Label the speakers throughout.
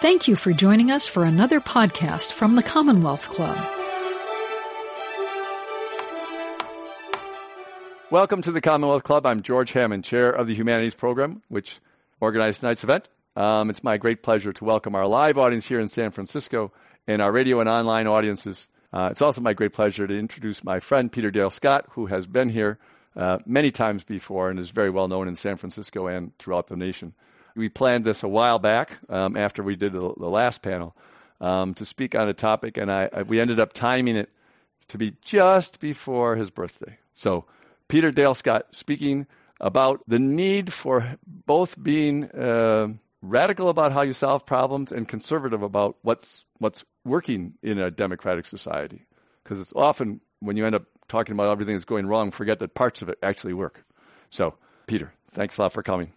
Speaker 1: Thank you for joining us for another podcast from the Commonwealth Club.
Speaker 2: Welcome to the Commonwealth Club. I'm George Hammond, Chair of the Humanities Program, which organized tonight's event. Um, it's my great pleasure to welcome our live audience here in San Francisco and our radio and online audiences. Uh, it's also my great pleasure to introduce my friend Peter Dale Scott, who has been here uh, many times before and is very well known in San Francisco and throughout the nation we planned this a while back um, after we did the, the last panel um, to speak on a topic, and I, I, we ended up timing it to be just before his birthday. So, Peter Dale Scott speaking about the need for both being uh, radical about how you solve problems and conservative about what's what's working in a democratic society. Because it's often when you end up talking about everything that's going wrong, forget that parts of it actually work. So, Peter, thanks a lot for coming.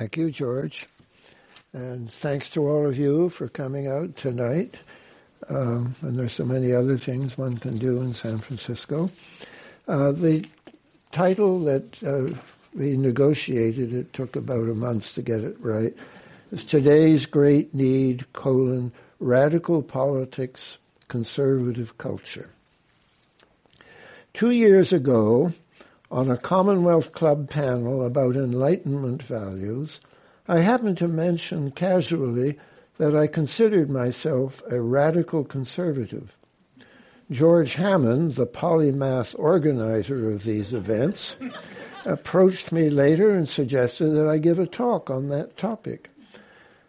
Speaker 3: Thank you, George. And thanks to all of you for coming out tonight. Um, and there's so many other things one can do in San Francisco. Uh, the title that uh, we negotiated, it took about a month to get it right, is Today's Great Need, colon, Radical Politics, Conservative Culture. Two years ago, on a Commonwealth Club panel about Enlightenment values, I happened to mention casually that I considered myself a radical conservative. George Hammond, the polymath organizer of these events, approached me later and suggested that I give a talk on that topic.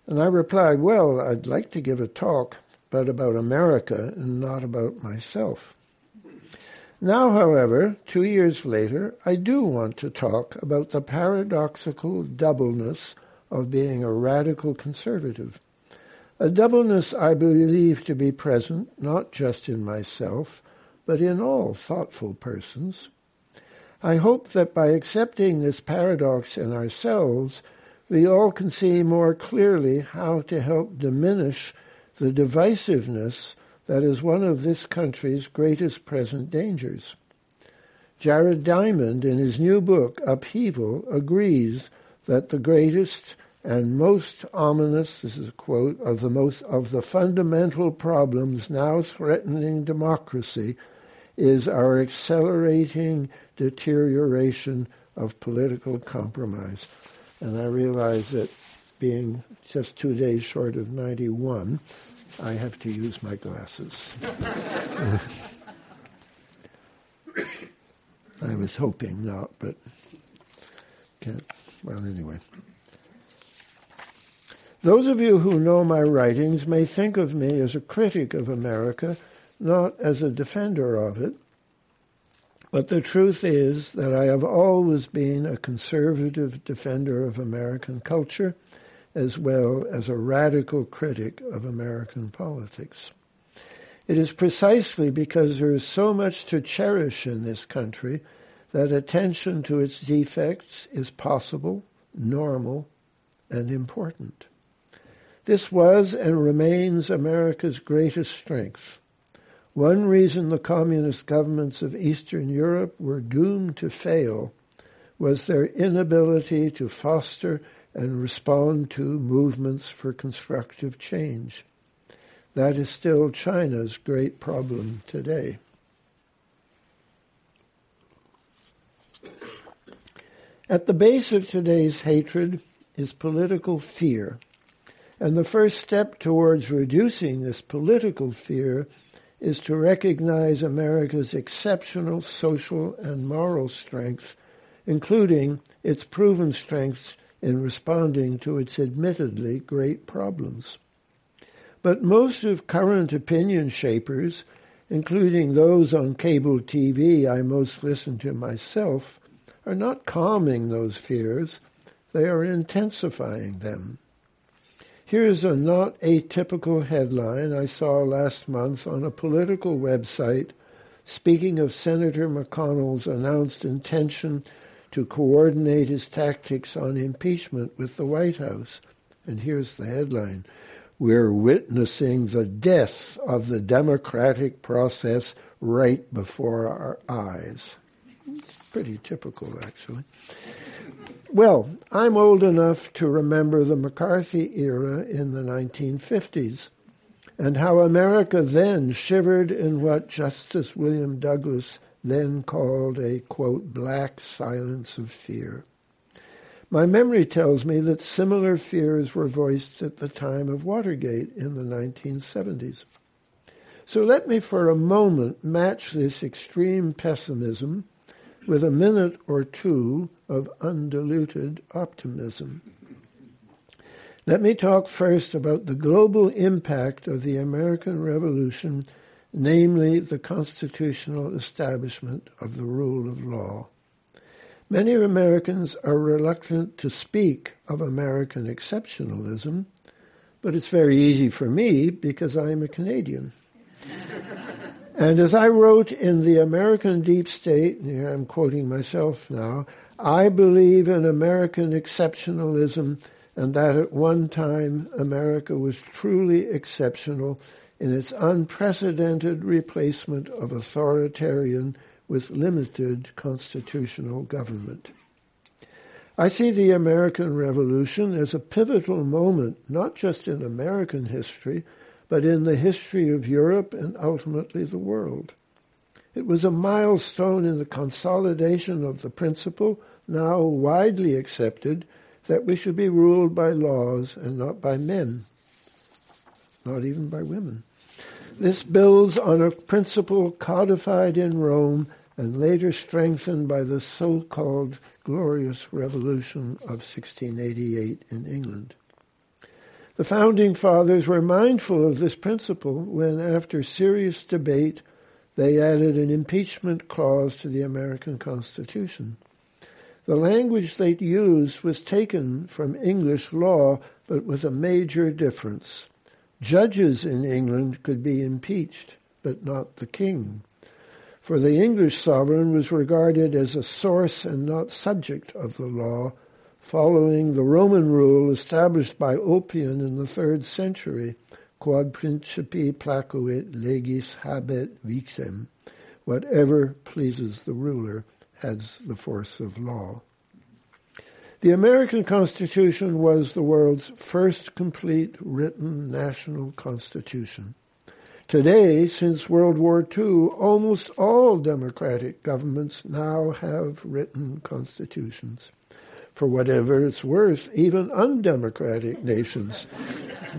Speaker 3: And I replied, well, I'd like to give a talk, but about America and not about myself. Now, however, two years later, I do want to talk about the paradoxical doubleness of being a radical conservative. A doubleness I believe to be present not just in myself, but in all thoughtful persons. I hope that by accepting this paradox in ourselves, we all can see more clearly how to help diminish the divisiveness that is one of this country's greatest present dangers. Jared Diamond, in his new book, Upheaval, agrees that the greatest and most ominous, this is a quote, of the most, of the fundamental problems now threatening democracy is our accelerating deterioration of political compromise. And I realize that being just two days short of 91, I have to use my glasses. I was hoping not, but can't. Well, anyway. Those of you who know my writings may think of me as a critic of America, not as a defender of it. But the truth is that I have always been a conservative defender of American culture as well as a radical critic of American politics. It is precisely because there is so much to cherish in this country that attention to its defects is possible, normal, and important. This was and remains America's greatest strength. One reason the communist governments of Eastern Europe were doomed to fail was their inability to foster and respond to movements for constructive change. That is still China's great problem today. At the base of today's hatred is political fear. And the first step towards reducing this political fear is to recognize America's exceptional social and moral strength, including its proven strengths in responding to its admittedly great problems. But most of current opinion shapers, including those on cable TV I most listen to myself, are not calming those fears, they are intensifying them. Here's a not atypical headline I saw last month on a political website speaking of Senator McConnell's announced intention to coordinate his tactics on impeachment with the White House. And here's the headline. We're witnessing the death of the democratic process right before our eyes. It's pretty typical, actually. Well, I'm old enough to remember the McCarthy era in the 1950s and how America then shivered in what Justice William Douglas then called a, quote, black silence of fear. My memory tells me that similar fears were voiced at the time of Watergate in the 1970s. So let me for a moment match this extreme pessimism with a minute or two of undiluted optimism. Let me talk first about the global impact of the American Revolution, namely the constitutional establishment of the rule of law. Many Americans are reluctant to speak of American exceptionalism, but it's very easy for me because I'm a Canadian. and as I wrote in The American Deep State, here I'm quoting myself now, I believe in American exceptionalism and that at one time America was truly exceptional in its unprecedented replacement of authoritarian with limited constitutional government. I see the American Revolution as a pivotal moment, not just in American history, but in the history of Europe and ultimately the world. It was a milestone in the consolidation of the principle, now widely accepted, that we should be ruled by laws and not by men, not even by women. This builds on a principle codified in Rome and later strengthened by the so-called Glorious Revolution of 1688 in England. The founding fathers were mindful of this principle when, after serious debate, they added an impeachment clause to the American Constitution. The language they used was taken from English law, but with a major difference. Judges in England could be impeached, but not the king for the English sovereign was regarded as a source and not subject of the law, following the Roman rule established by Ulpian in the third century, quod principi placuit legis habet vicem, whatever pleases the ruler has the force of law. The American Constitution was the world's first complete written national constitution. Today, since World War II, almost all democratic governments now have written constitutions. For whatever it's worth, even undemocratic nations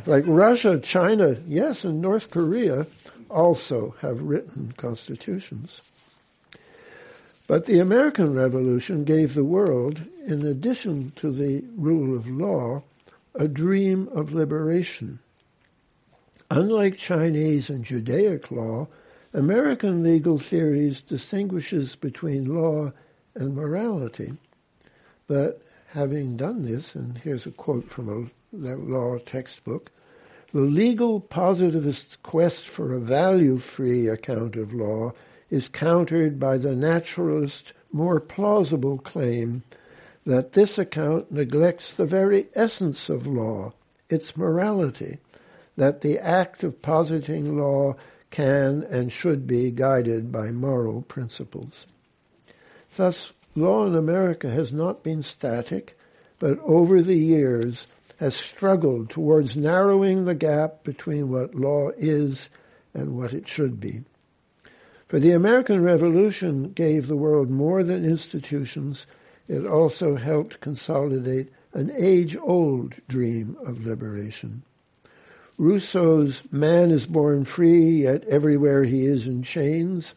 Speaker 3: like Russia, China, yes, and North Korea also have written constitutions. But the American Revolution gave the world, in addition to the rule of law, a dream of liberation Unlike Chinese and Judaic law, American legal theories distinguishes between law and morality. But having done this, and here's a quote from a law textbook, the legal positivist quest for a value-free account of law is countered by the naturalist, more plausible claim that this account neglects the very essence of law, its morality, that the act of positing law can and should be guided by moral principles. Thus, law in America has not been static, but over the years has struggled towards narrowing the gap between what law is and what it should be. For the American Revolution gave the world more than institutions, it also helped consolidate an age-old dream of liberation. Rousseau's man is born free, yet everywhere he is in chains,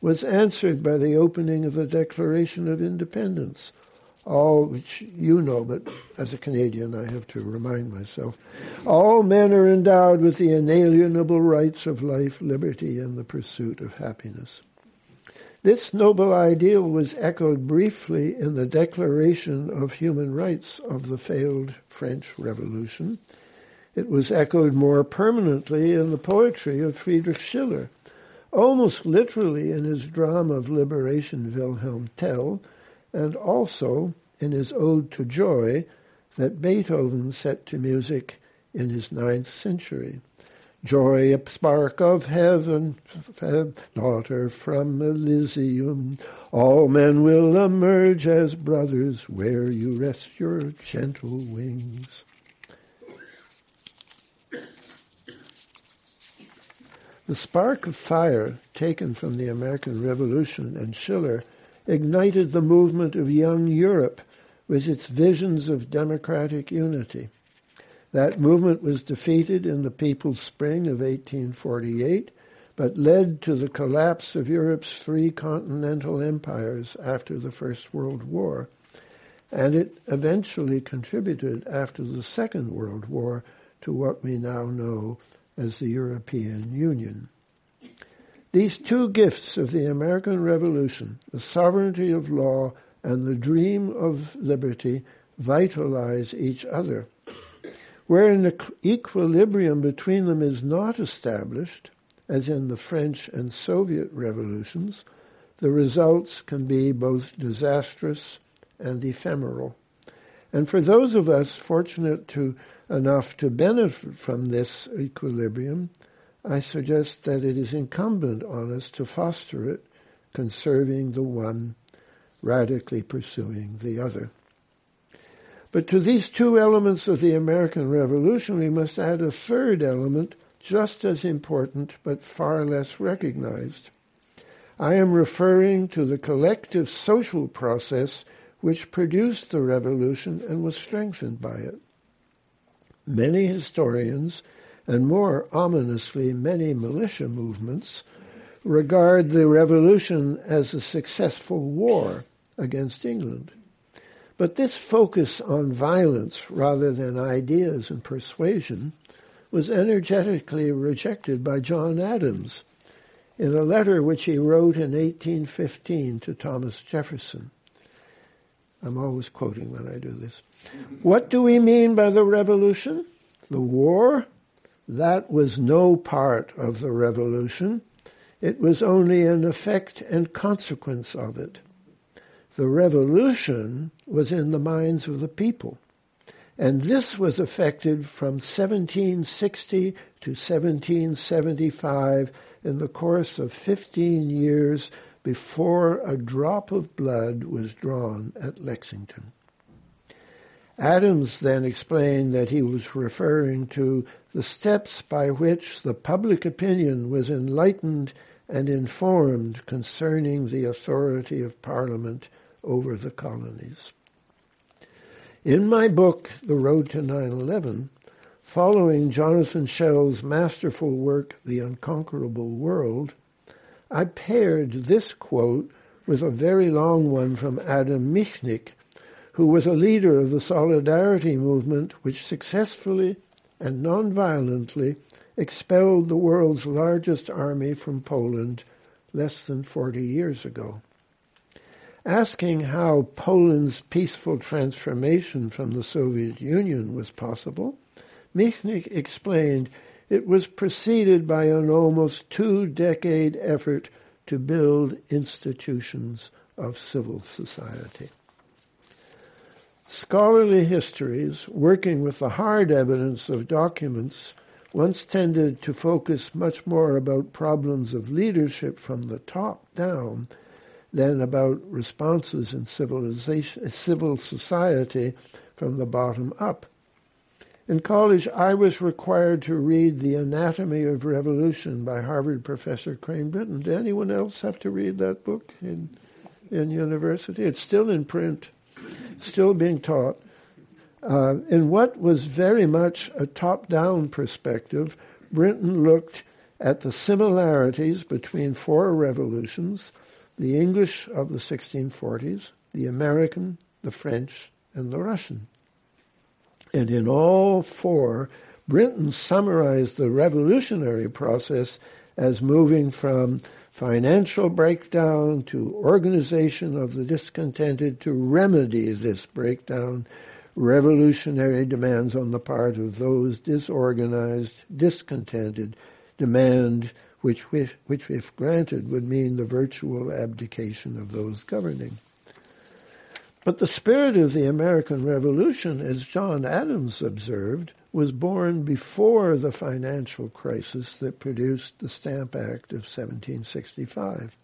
Speaker 3: was answered by the opening of the Declaration of Independence, all which you know, but as a Canadian I have to remind myself. All men are endowed with the inalienable rights of life, liberty, and the pursuit of happiness. This noble ideal was echoed briefly in the Declaration of Human Rights of the failed French Revolution, it was echoed more permanently in the poetry of Friedrich Schiller, almost literally in his drama of liberation Wilhelm Tell, and also in his Ode to Joy that Beethoven set to music in his ninth century. Joy, a spark of heaven, daughter from Elysium. All men will emerge as brothers where you rest your gentle wings. The spark of fire taken from the American Revolution and Schiller ignited the movement of young Europe with its visions of democratic unity. That movement was defeated in the People's Spring of 1848, but led to the collapse of Europe's three continental empires after the First World War, and it eventually contributed after the Second World War to what we now know as the European Union. These two gifts of the American Revolution, the sovereignty of law and the dream of liberty, vitalize each other. Where an equilibrium between them is not established, as in the French and Soviet revolutions, the results can be both disastrous and ephemeral. And for those of us fortunate to enough to benefit from this equilibrium, I suggest that it is incumbent on us to foster it, conserving the one, radically pursuing the other. But to these two elements of the American Revolution, we must add a third element just as important but far less recognized. I am referring to the collective social process which produced the revolution and was strengthened by it. Many historians, and more ominously, many militia movements, regard the revolution as a successful war against England. But this focus on violence rather than ideas and persuasion was energetically rejected by John Adams in a letter which he wrote in 1815 to Thomas Jefferson. I'm always quoting when I do this. What do we mean by the revolution? The war? That was no part of the revolution. It was only an effect and consequence of it. The revolution was in the minds of the people. And this was effected from 1760 to 1775 in the course of 15 years before a drop of blood was drawn at Lexington. Adams then explained that he was referring to the steps by which the public opinion was enlightened and informed concerning the authority of Parliament over the colonies. In my book, The Road to 9-11, following Jonathan Schell's masterful work, The Unconquerable World, I paired this quote with a very long one from Adam Michnik, who was a leader of the Solidarity movement which successfully and non-violently expelled the world's largest army from Poland less than 40 years ago. Asking how Poland's peaceful transformation from the Soviet Union was possible, Michnik explained it was preceded by an almost two-decade effort to build institutions of civil society. Scholarly histories, working with the hard evidence of documents, once tended to focus much more about problems of leadership from the top down than about responses in civilization, civil society from the bottom up. In college, I was required to read The Anatomy of Revolution by Harvard professor Crane Brinton. Did anyone else have to read that book in, in university? It's still in print, still being taught. Uh, in what was very much a top-down perspective, Brinton looked at the similarities between four revolutions, the English of the 1640s, the American, the French, and the Russian. And in all four, Brinton summarized the revolutionary process as moving from financial breakdown to organization of the discontented to remedy this breakdown, revolutionary demands on the part of those disorganized, discontented, demand which, which if granted would mean the virtual abdication of those governing. But the spirit of the American Revolution, as John Adams observed, was born before the financial crisis that produced the Stamp Act of 1765.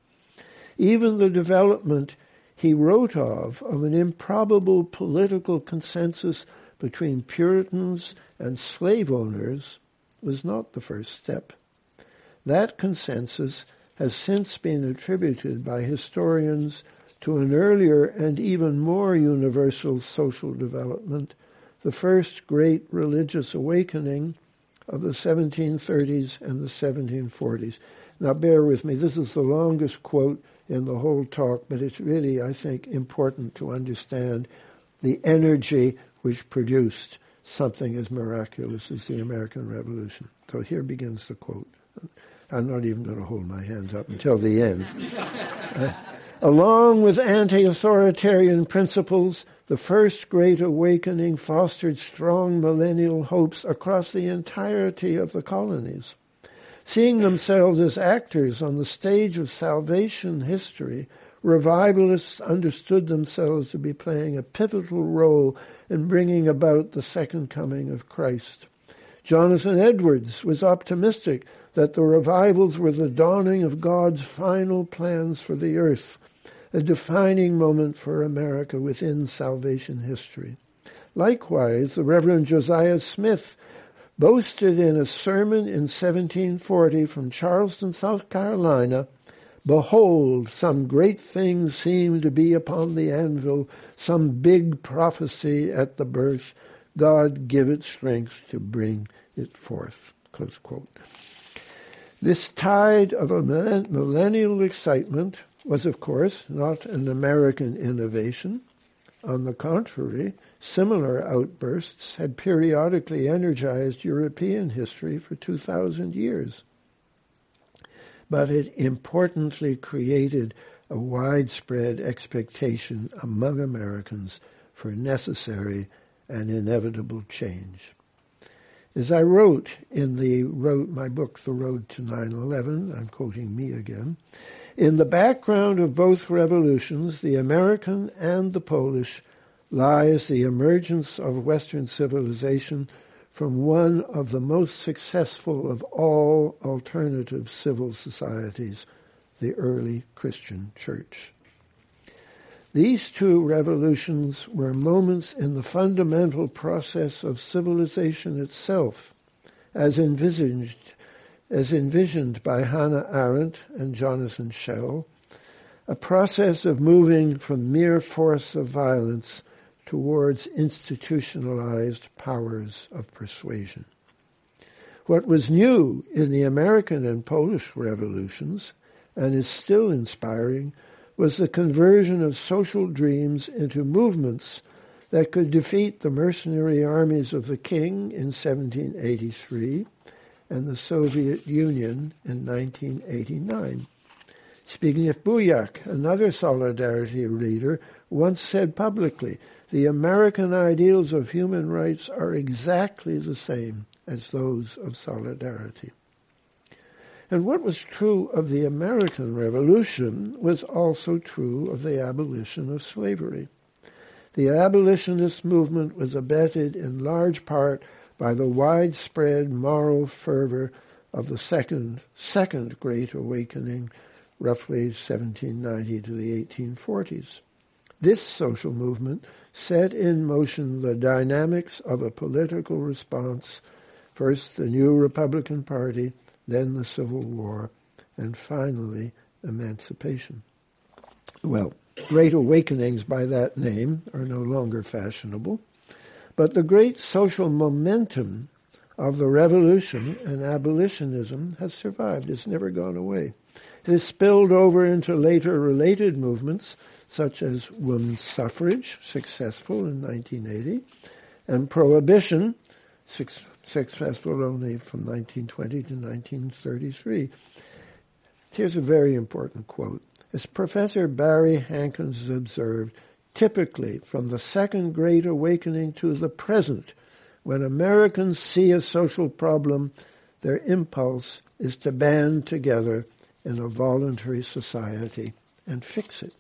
Speaker 3: Even the development he wrote of, of an improbable political consensus between Puritans and slave owners, was not the first step. That consensus has since been attributed by historians to an earlier and even more universal social development, the first great religious awakening of the 1730s and the 1740s. Now bear with me, this is the longest quote in the whole talk, but it's really, I think, important to understand the energy which produced something as miraculous as the American Revolution. So here begins the quote. I'm not even going to hold my hands up until the end. uh, along with anti-authoritarian principles, the first great awakening fostered strong millennial hopes across the entirety of the colonies. Seeing themselves as actors on the stage of salvation history, revivalists understood themselves to be playing a pivotal role in bringing about the second coming of Christ. Jonathan Edwards was optimistic that the revivals were the dawning of God's final plans for the earth, a defining moment for America within salvation history. Likewise, the Reverend Josiah Smith boasted in a sermon in 1740 from Charleston, South Carolina, Behold, some great thing seemed to be upon the anvil, some big prophecy at the birth. God give it strength to bring it forth. This tide of a millennial excitement was, of course, not an American innovation. On the contrary, similar outbursts had periodically energized European history for 2,000 years but it importantly created a widespread expectation among Americans for necessary and inevitable change. As I wrote in the wrote my book, The Road to 9/11, I'm quoting me again, in the background of both revolutions, the American and the Polish, lies the emergence of Western civilization from one of the most successful of all alternative civil societies, the early Christian church. These two revolutions were moments in the fundamental process of civilization itself, as envisaged, as envisioned by Hannah Arendt and Jonathan Schell, a process of moving from mere force of violence towards institutionalized powers of persuasion. What was new in the American and Polish revolutions, and is still inspiring, was the conversion of social dreams into movements that could defeat the mercenary armies of the king in 1783 and the Soviet Union in 1989. Zbigniew Bujak, another Solidarity leader, once said publicly the American ideals of human rights are exactly the same as those of solidarity. And what was true of the American Revolution was also true of the abolition of slavery. The abolitionist movement was abetted in large part by the widespread moral fervor of the second, second Great Awakening, roughly 1790 to the 1840s. This social movement set in motion the dynamics of a political response, first the new Republican Party, then the Civil War, and finally emancipation. Well, great awakenings by that name are no longer fashionable, but the great social momentum of the revolution and abolitionism has survived. It's never gone away. It has spilled over into later related movements such as women's suffrage, successful in 1980, and prohibition, successful only from 1920 to 1933. Here's a very important quote. As Professor Barry Hankins observed, typically from the Second Great Awakening to the present, when Americans see a social problem, their impulse is to band together in a voluntary society and fix it.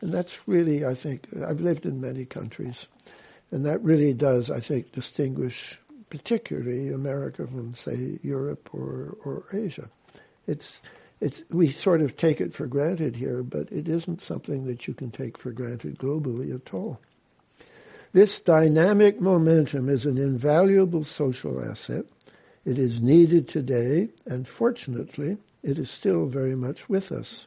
Speaker 3: And that's really, I think, I've lived in many countries, and that really does, I think, distinguish particularly America from, say, Europe or, or Asia. It's, it's, we sort of take it for granted here, but it isn't something that you can take for granted globally at all. This dynamic momentum is an invaluable social asset. It is needed today, and fortunately, it is still very much with us.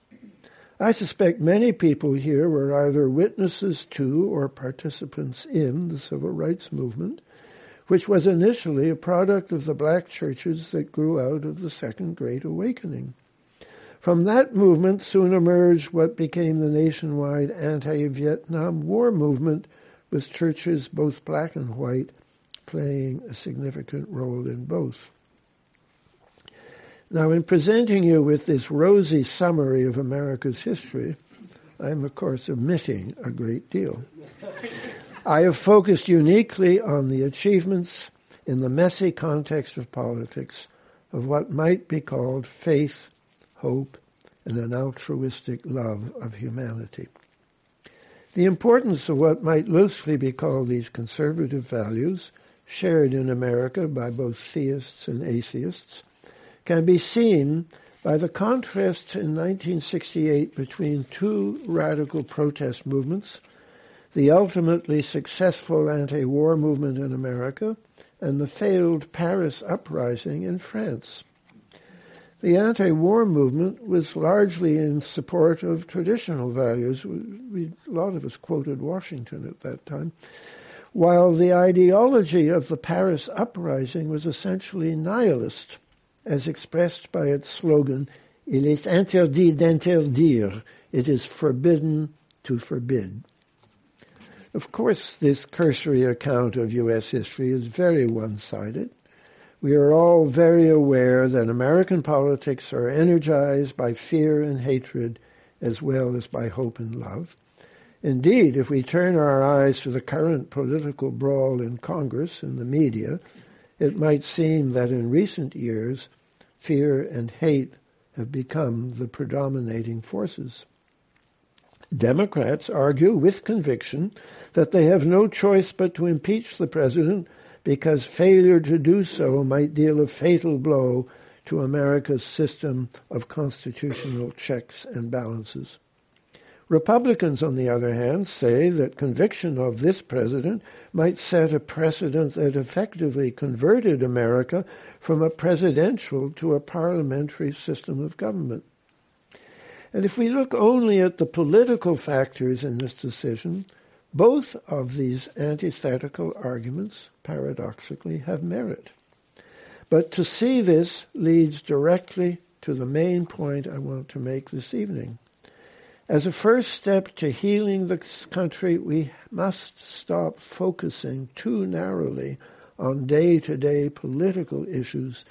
Speaker 3: I suspect many people here were either witnesses to or participants in the civil rights movement, which was initially a product of the black churches that grew out of the Second Great Awakening. From that movement soon emerged what became the nationwide anti-Vietnam War movement, with churches, both black and white, playing a significant role in both. Now, in presenting you with this rosy summary of America's history, I'm of course omitting a great deal. I have focused uniquely on the achievements in the messy context of politics of what might be called faith, hope, and an altruistic love of humanity. The importance of what might loosely be called these conservative values, shared in America by both theists and atheists, can be seen by the contrasts in 1968 between two radical protest movements, the ultimately successful anti-war movement in America and the failed Paris uprising in France. The anti-war movement was largely in support of traditional values. We, a lot of us quoted Washington at that time. While the ideology of the Paris uprising was essentially nihilist, as expressed by its slogan, Il est interdit d'interdire. It is forbidden to forbid. Of course, this cursory account of U.S. history is very one-sided. We are all very aware that American politics are energized by fear and hatred as well as by hope and love. Indeed, if we turn our eyes to the current political brawl in Congress and the media, it might seem that in recent years, fear and hate have become the predominating forces. Democrats argue with conviction that they have no choice but to impeach the president because failure to do so might deal a fatal blow to America's system of constitutional checks and balances. Republicans, on the other hand, say that conviction of this president might set a precedent that effectively converted America from a presidential to a parliamentary system of government. And if we look only at the political factors in this decision, both of these antithetical arguments, paradoxically, have merit. But to see this leads directly to the main point I want to make this evening. As a first step to healing this country, we must stop focusing too narrowly on day-to-day political issues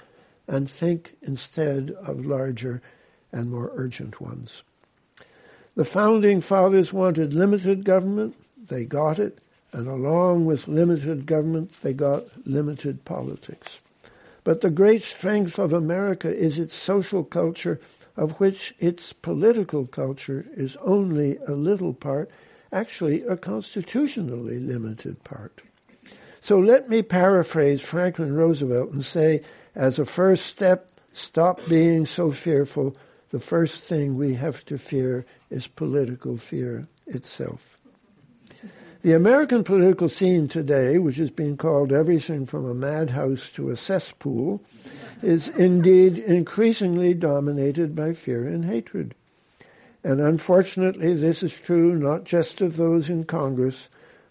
Speaker 3: and think instead of larger and more urgent ones. The founding fathers wanted limited government, they got it, and along with limited government, they got limited politics. But the great strength of America is its social culture, of which its political culture is only a little part, actually a constitutionally limited part. So let me paraphrase Franklin Roosevelt and say, as a first step, stop being so fearful. The first thing we have to fear is political fear itself. The American political scene today, which is being called everything from a madhouse to a cesspool, is indeed increasingly dominated by fear and hatred. And unfortunately, this is true not just of those in Congress,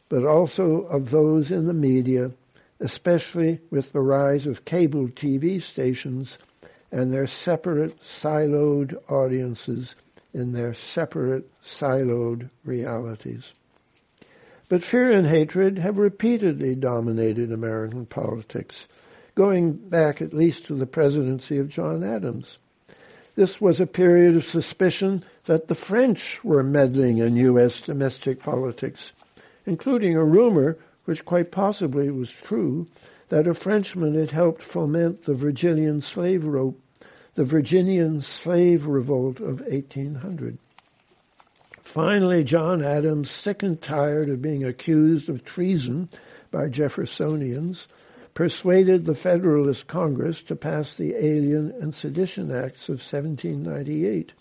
Speaker 3: but also of those in the media, especially with the rise of cable TV stations and their separate siloed audiences in their separate siloed realities. But fear and hatred have repeatedly dominated American politics, going back at least to the presidency of John Adams. This was a period of suspicion that the French were meddling in U.S. domestic politics, including a rumor, which quite possibly was true, that a Frenchman had helped foment the Virginian slave rope, the Virginian slave revolt of 1800. Finally, John Adams, sick and tired of being accused of treason by Jeffersonians, persuaded the Federalist Congress to pass the Alien and Sedition Acts of 1798.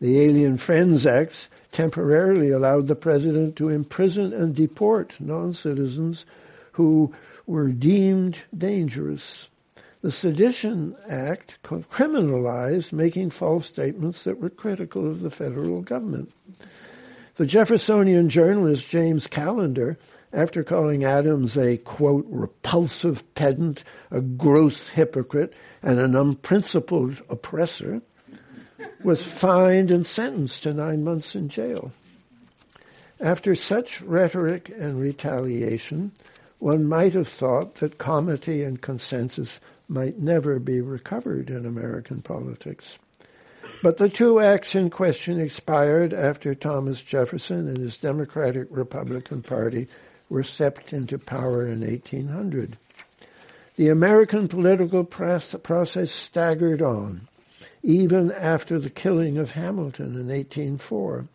Speaker 3: The Alien Friends Acts temporarily allowed the president to imprison and deport non-citizens who were deemed dangerous. The Sedition Act criminalized making false statements that were critical of the federal government. The Jeffersonian journalist James Callender, after calling Adams a, quote, repulsive pedant, a gross hypocrite, and an unprincipled oppressor, was fined and sentenced to nine months in jail. After such rhetoric and retaliation, one might have thought that comity and consensus might never be recovered in American politics. But the two acts in question expired after Thomas Jefferson and his Democratic Republican Party were stepped into power in 1800. The American political process staggered on, even after the killing of Hamilton in 1804.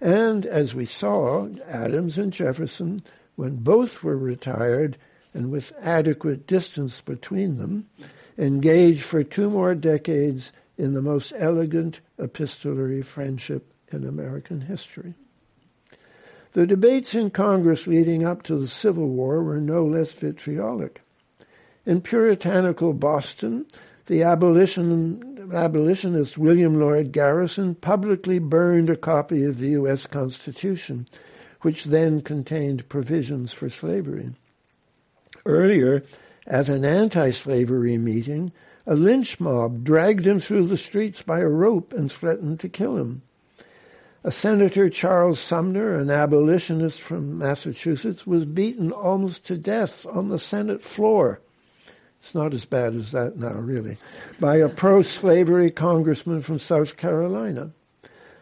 Speaker 3: And as we saw, Adams and Jefferson, when both were retired, and with adequate distance between them, engaged for two more decades in the most elegant epistolary friendship in American history. The debates in Congress leading up to the Civil War were no less vitriolic. In puritanical Boston, the abolition, abolitionist William Lloyd Garrison publicly burned a copy of the U.S. Constitution, which then contained provisions for slavery. Earlier, at an anti-slavery meeting, a lynch mob dragged him through the streets by a rope and threatened to kill him. A Senator Charles Sumner, an abolitionist from Massachusetts, was beaten almost to death on the Senate floor. It's not as bad as that now, really, by a pro-slavery congressman from South Carolina.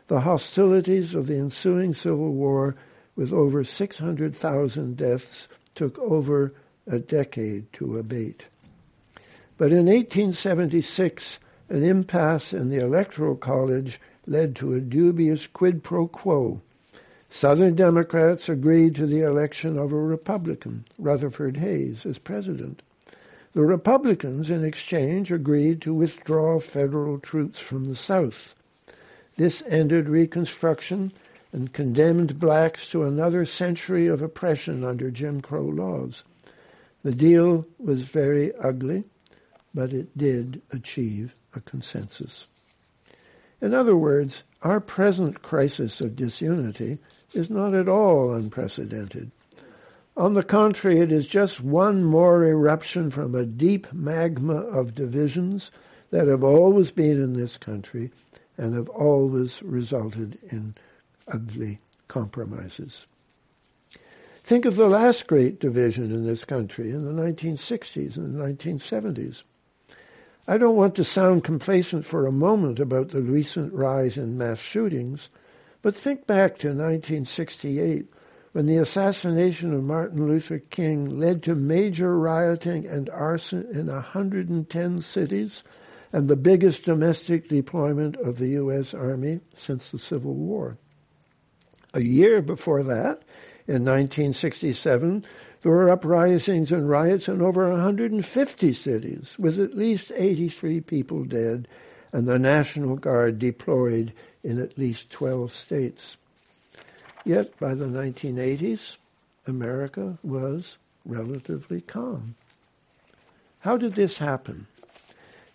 Speaker 3: The hostilities of the ensuing Civil War, with over 600,000 deaths, took over a decade to abate. But in 1876, an impasse in the Electoral College led to a dubious quid pro quo. Southern Democrats agreed to the election of a Republican, Rutherford Hayes, as president. The Republicans, in exchange, agreed to withdraw federal troops from the South. This ended Reconstruction and condemned blacks to another century of oppression under Jim Crow laws. The deal was very ugly, but it did achieve a consensus. In other words, our present crisis of disunity is not at all unprecedented. On the contrary, it is just one more eruption from a deep magma of divisions that have always been in this country and have always resulted in ugly compromises. Think of the last great division in this country in the 1960s and the 1970s. I don't want to sound complacent for a moment about the recent rise in mass shootings, but think back to 1968 when the assassination of Martin Luther King led to major rioting and arson in 110 cities and the biggest domestic deployment of the U.S. Army since the Civil War. A year before that, in 1967, there were uprisings and riots in over 150 cities, with at least 83 people dead, and the National Guard deployed in at least 12 states. Yet by the 1980s, America was relatively calm. How did this happen?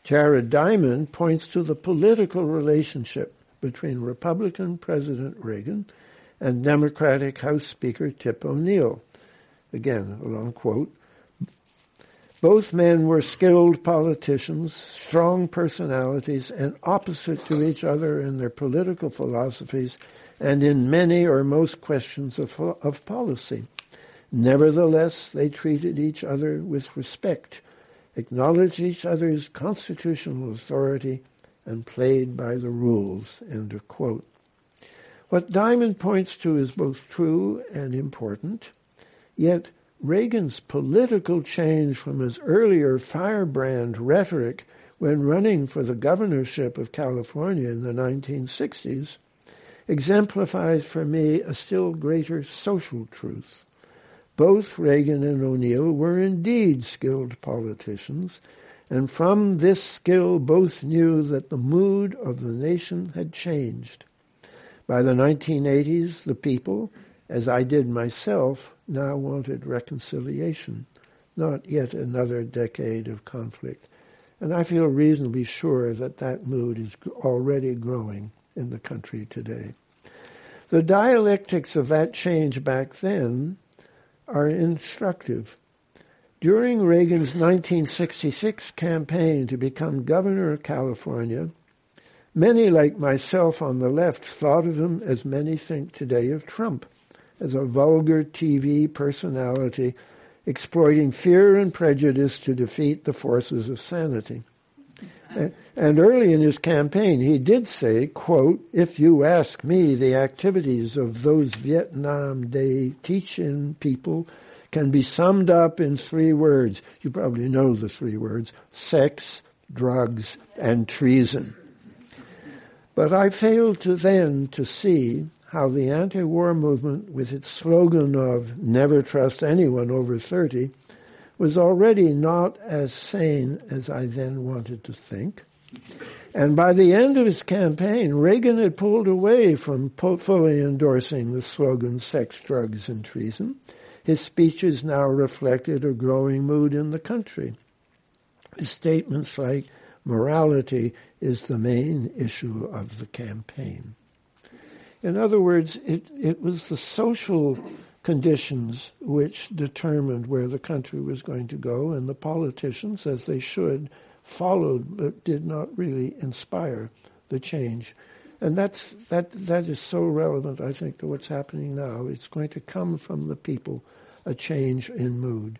Speaker 3: Jared Diamond points to the political relationship between Republican President Reagan and Democratic House Speaker Tip O'Neill. Again, a long quote. Both men were skilled politicians, strong personalities, and opposite to each other in their political philosophies and in many or most questions of, of policy. Nevertheless, they treated each other with respect, acknowledged each other's constitutional authority, and played by the rules. End of quote. What Diamond points to is both true and important, yet Reagan's political change from his earlier firebrand rhetoric when running for the governorship of California in the 1960s exemplifies for me a still greater social truth. Both Reagan and O'Neill were indeed skilled politicians, and from this skill both knew that the mood of the nation had changed. By the 1980s, the people, as I did myself, now wanted reconciliation, not yet another decade of conflict. And I feel reasonably sure that that mood is already growing in the country today. The dialectics of that change back then are instructive. During Reagan's 1966 campaign to become governor of California, many like myself on the left thought of him as many think today of Trump, as a vulgar TV personality exploiting fear and prejudice to defeat the forces of sanity. And early in his campaign, he did say, quote, if you ask me, the activities of those Vietnam Day teach-in people can be summed up in three words. You probably know the three words, sex, drugs, and treason. But I failed to then to see how the anti-war movement, with its slogan of never trust anyone over 30, was already not as sane as I then wanted to think. And by the end of his campaign, Reagan had pulled away from fully endorsing the slogan sex, drugs, and treason. His speeches now reflected a growing mood in the country. His statements like morality is the main issue of the campaign. In other words, it, it was the social conditions which determined where the country was going to go, and the politicians, as they should, followed but did not really inspire the change. And that's, that, that is so relevant, I think, to what's happening now. It's going to come from the people, a change in mood.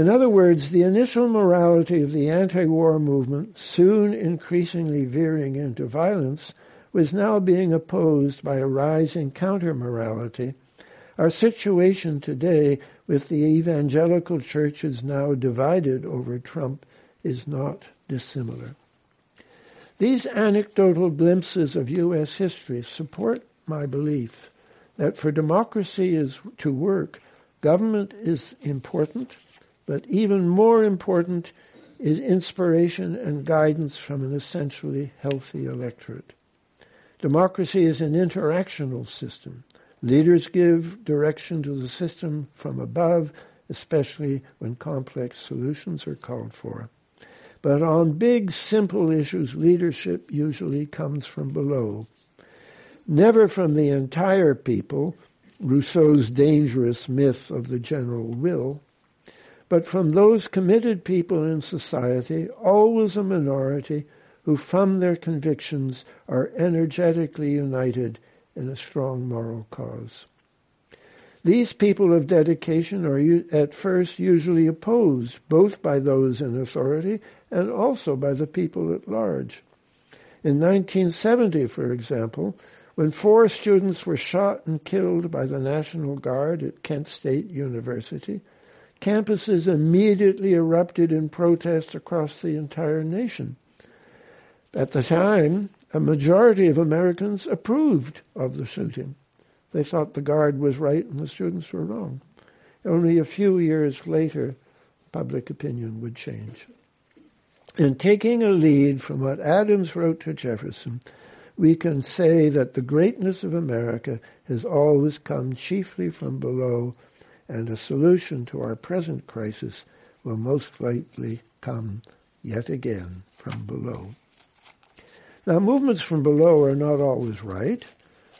Speaker 3: In other words, the initial morality of the anti-war movement, soon increasingly veering into violence, was now being opposed by a rising counter-morality. Our situation today with the evangelical churches now divided over Trump is not dissimilar. These anecdotal glimpses of U.S. history support my belief that for democracy is to work, government is important, but even more important is inspiration and guidance from an essentially healthy electorate. Democracy is an interactional system. Leaders give direction to the system from above, especially when complex solutions are called for. But on big, simple issues, leadership usually comes from below. Never from the entire people, Rousseau's dangerous myth of the general will, but from those committed people in society, always a minority, who from their convictions are energetically united in a strong moral cause. These people of dedication are at first usually opposed both by those in authority and also by the people at large. In 1970, for example, when four students were shot and killed by the National Guard at Kent State University, campuses immediately erupted in protest across the entire nation. At the time, a majority of Americans approved of the shooting. They thought the guard was right and the students were wrong. Only a few years later, public opinion would change. In taking a lead from what Adams wrote to Jefferson, we can say that the greatness of America has always come chiefly from below and a solution to our present crisis will most likely come yet again from below. Now, movements from below are not always right,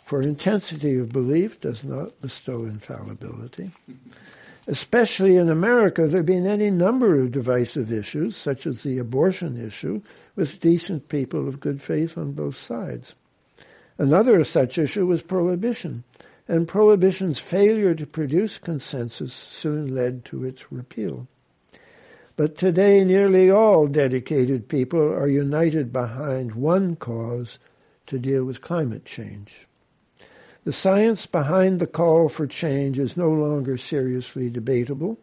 Speaker 3: for intensity of belief does not bestow infallibility. Especially in America, there have been any number of divisive issues, such as the abortion issue, with decent people of good faith on both sides. Another such issue was prohibition, and Prohibition's failure to produce consensus soon led to its repeal. But today, nearly all dedicated people are united behind one cause to deal with climate change. The science behind the call for change is no longer seriously debatable.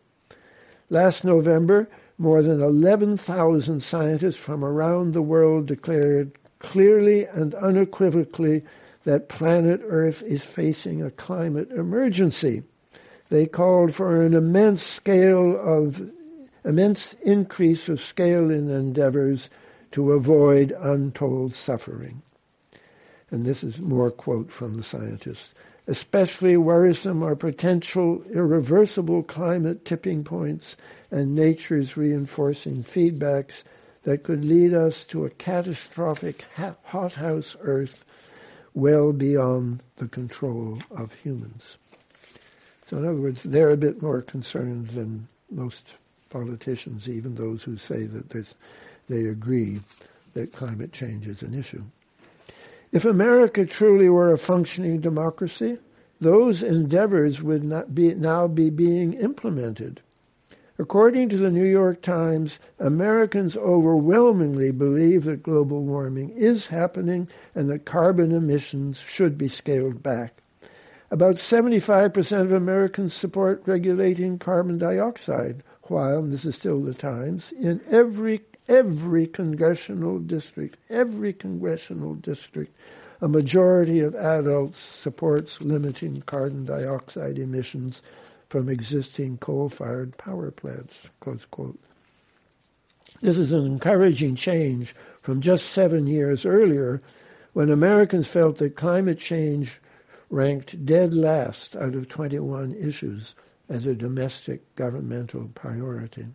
Speaker 3: Last November, more than 11,000 scientists from around the world declared clearly and unequivocally that planet Earth is facing a climate emergency. They called for an immense scale of immense increase of scale in endeavors to avoid untold suffering and this is more quote from the scientists, especially worrisome are potential irreversible climate tipping points and nature's reinforcing feedbacks that could lead us to a catastrophic hothouse Earth well beyond the control of humans. So in other words, they're a bit more concerned than most politicians, even those who say that they agree that climate change is an issue. If America truly were a functioning democracy, those endeavors would not be, now be being implemented. According to the New York Times, Americans overwhelmingly believe that global warming is happening and that carbon emissions should be scaled back. About 75% of Americans support regulating carbon dioxide, while, this is still the Times, in every every congressional district, every congressional district, a majority of adults supports limiting carbon dioxide emissions from existing coal-fired power plants, close quote. This is an encouraging change from just seven years earlier when Americans felt that climate change ranked dead last out of 21 issues as a domestic governmental priority.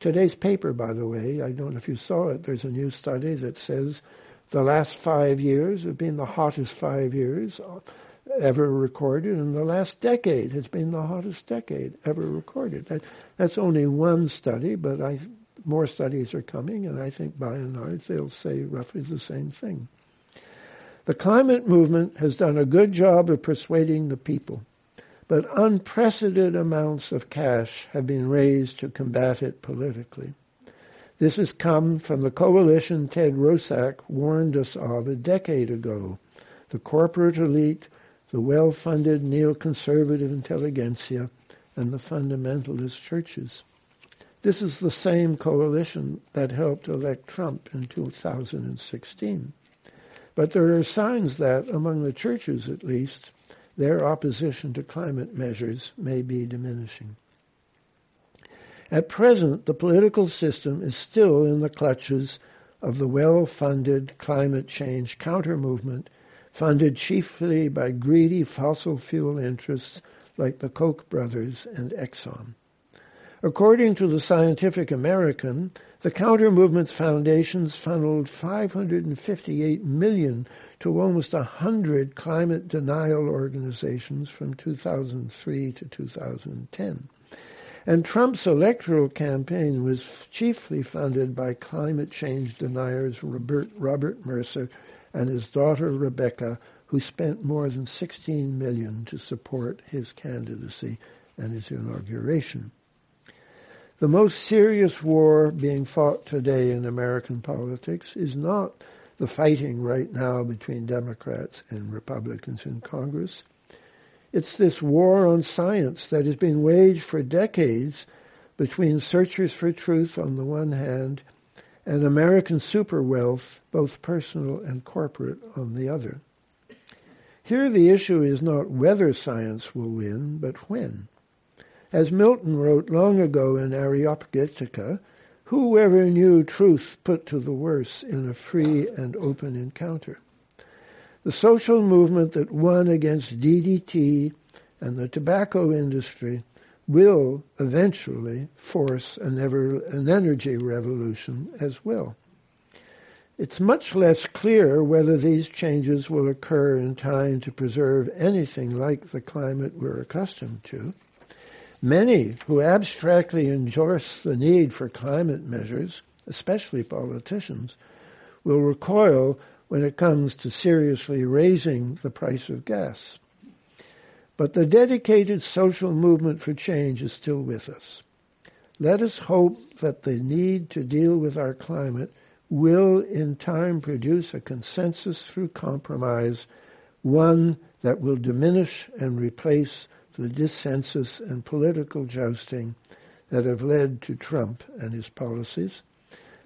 Speaker 3: Today's paper, by the way, I don't know if you saw it, there's a new study that says the last five years have been the hottest five years ever recorded, in the last decade has been the hottest decade ever recorded. That, that's only one study, but I, more studies are coming, and I think by and large they'll say roughly the same thing. The climate movement has done a good job of persuading the people but unprecedented amounts of cash have been raised to combat it politically. This has come from the coalition Ted Roszak warned us of a decade ago, the corporate elite, the well-funded neoconservative intelligentsia, and the fundamentalist churches. This is the same coalition that helped elect Trump in 2016. But there are signs that, among the churches at least, their opposition to climate measures may be diminishing. At present, the political system is still in the clutches of the well-funded climate change counter-movement funded chiefly by greedy fossil fuel interests like the Koch brothers and Exxon. According to the Scientific American, the counter-movement's foundations funneled 558 million to almost 100 climate denial organizations from 2003 to 2010. And Trump's electoral campaign was chiefly funded by climate change deniers Robert, Robert Mercer and his daughter Rebecca, who spent more than 16 million to support his candidacy and his inauguration. The most serious war being fought today in American politics is not the fighting right now between Democrats and Republicans in Congress. It's this war on science that has been waged for decades between searchers for truth on the one hand and American superwealth, both personal and corporate, on the other. Here the issue is not whether science will win, but when. As Milton wrote long ago in Areopagitica, Whoever knew truth put to the worse in a free and open encounter? The social movement that won against DDT and the tobacco industry will eventually force an, ever, an energy revolution as well. It's much less clear whether these changes will occur in time to preserve anything like the climate we're accustomed to. Many who abstractly endorse the need for climate measures, especially politicians, will recoil when it comes to seriously raising the price of gas. But the dedicated social movement for change is still with us. Let us hope that the need to deal with our climate will in time produce a consensus through compromise, one that will diminish and replace the dissensus and political jousting that have led to Trump and his policies.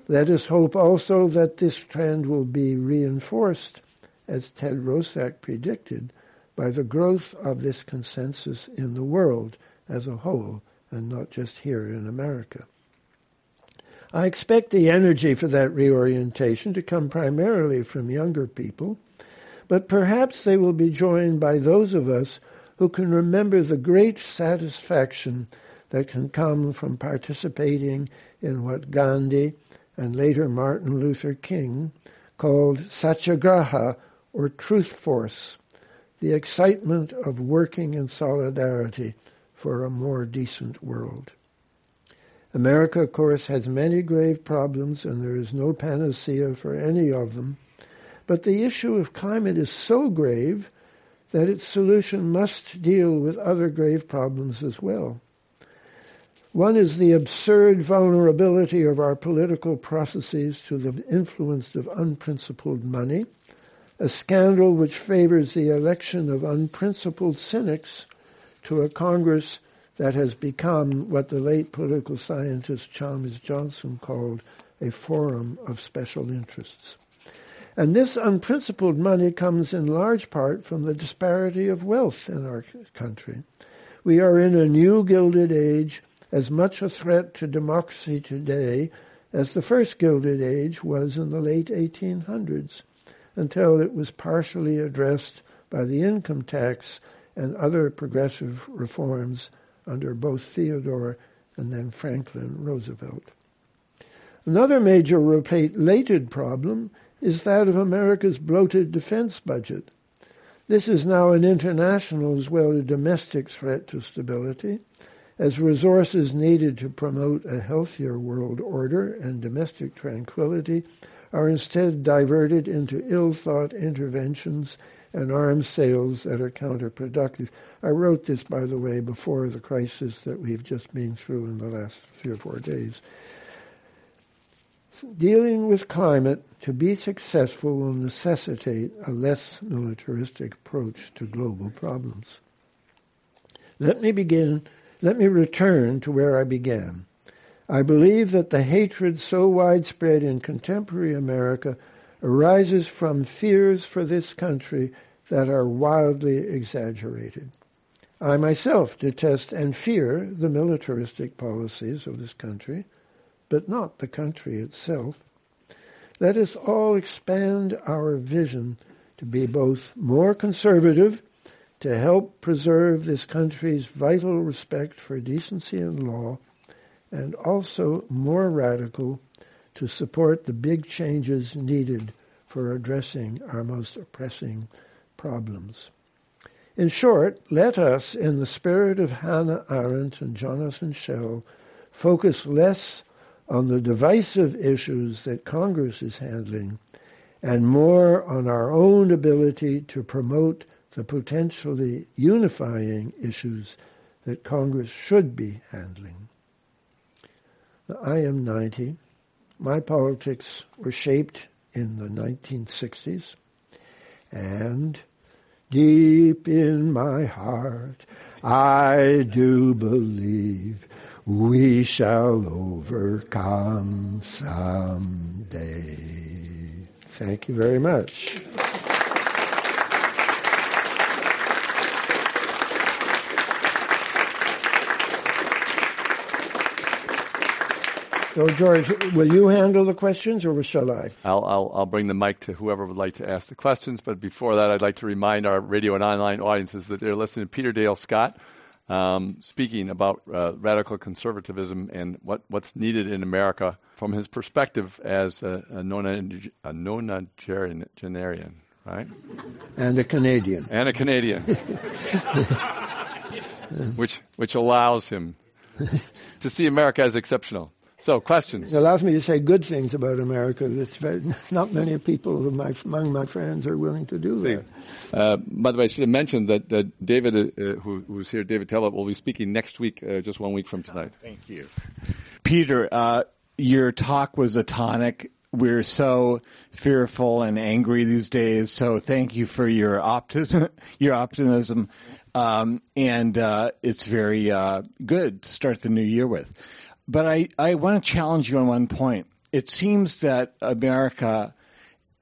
Speaker 3: Let us hope also that this trend will be reinforced, as Ted Roszak predicted, by the growth of this consensus in the world as a whole and not just here in America. I expect the energy for that reorientation to come primarily from younger people, but perhaps they will be joined by those of us who can remember the great satisfaction that can come from participating in what Gandhi and later Martin Luther King called satyagraha or truth force, the excitement of working in solidarity for a more decent world. America, of course, has many grave problems and there is no panacea for any of them. But the issue of climate is so grave that its solution must deal with other grave problems as well. One is the absurd vulnerability of our political processes to the influence of unprincipled money, a scandal which favors the election of unprincipled cynics to a Congress that has become what the late political scientist Chalmers Johnson called a forum of special interests. And this unprincipled money comes in large part from the disparity of wealth in our country. We are in a new Gilded Age, as much a threat to democracy today as the first Gilded Age was in the late 1800s, until it was partially addressed by the income tax and other progressive reforms under both Theodore and then Franklin Roosevelt. Another major related problem is that of America's bloated defense budget. This is now an international as well as a domestic threat to stability, as resources needed to promote a healthier world order and domestic tranquility are instead diverted into ill-thought interventions and arms sales that are counterproductive. I wrote this, by the way, before the crisis that we've just been through in the last three or four days. Dealing with climate to be successful will necessitate a less militaristic approach to global problems. Let me begin, let me return to where I began. I believe that the hatred so widespread in contemporary America arises from fears for this country that are wildly exaggerated. I myself detest and fear the militaristic policies of this country, but not the country itself. Let us all expand our vision to be both more conservative, to help preserve this country's vital respect for decency and law, and also more radical to support the big changes needed for addressing our most pressing problems. In short, let us, in the spirit of Hannah Arendt and Jonathan Schell, focus less on the divisive issues that Congress is handling and more on our own ability to promote the potentially unifying issues that Congress should be handling. I am 90. My politics were shaped in the 1960s. And deep in my heart, I do believe we shall overcome someday. Thank you very much. So, George, will you handle the questions or shall I?
Speaker 2: I'll, I'll, I'll, bring the mic to whoever would like to ask the questions. But before that, I'd like to remind our radio and online audiences that they're listening to Peter Dale Scott um, speaking about uh, radical conservatism and what, what's needed in America from his perspective as a, a, a nonagenarian, right?
Speaker 3: And a Canadian.
Speaker 2: And a Canadian. which, which allows him to see America as exceptional. So, questions?
Speaker 3: It allows me to say good things about America. That's very, not many people my, among my friends are willing to do that.
Speaker 2: Uh, by the way, I should have mentioned that uh, David, uh, who, who's here, David Talbot, will be speaking next week, uh, just one week from tonight.
Speaker 4: Thank you. Peter, uh, your talk was a tonic. We're so fearful and angry these days. So thank you for your opti- your optimism. Um, and uh, it's very good to start the new year with. But I, I want to challenge you on one point. It seems that America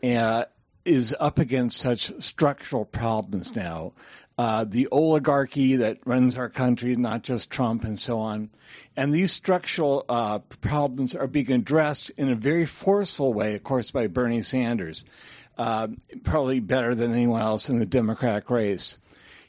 Speaker 4: uh, is up against such structural problems now. Uh, the oligarchy that runs our country, not just Trump and so on. And these structural uh, problems are being addressed in a very forceful way, of course, by Bernie Sanders, uh, probably better than anyone else in the Democratic race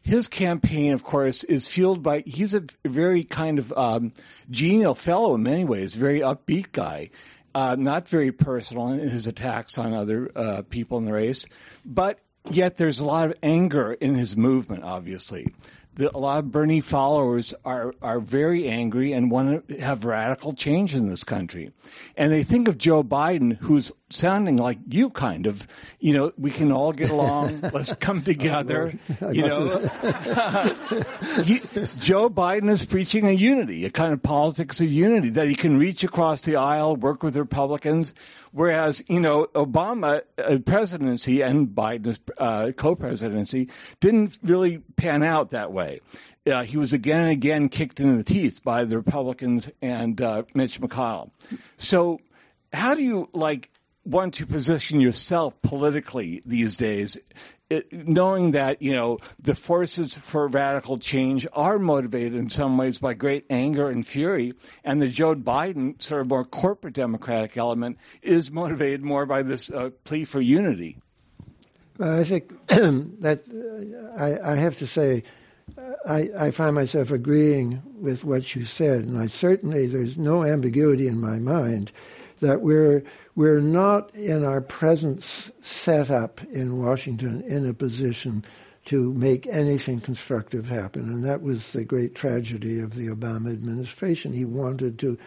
Speaker 4: his campaign, of course, is fueled by, he's a very kind of um, genial fellow in many ways, very upbeat guy. Uh, not very personal in his attacks on other uh, people in the race, but yet there's a lot of anger in his movement, obviously the, a lot of Bernie followers are are very angry and want to have radical change in this country, and they think of Joe Biden, who's sounding like you, kind of. You know, we can all get along. let's come together. you know, he, Joe Biden is preaching a unity, a kind of politics of unity that he can reach across the aisle, work with Republicans, whereas you know Obama uh, presidency and Biden's uh, co-presidency didn't really pan out that way way. Uh, he was again and again kicked in the teeth by the Republicans and uh, Mitch McConnell. So, how do you like want to position yourself politically these days, it, knowing that you know the forces for radical change are motivated in some ways by great anger and fury, and the Joe Biden sort of more corporate Democratic element is motivated more by this uh, plea for unity.
Speaker 3: I think that uh, I, I have to say I, I find myself agreeing with what you said, and I certainly there's no ambiguity in my mind that we're we're not in our present setup in Washington in a position to make anything constructive happen, and that was the great tragedy of the Obama administration. He wanted to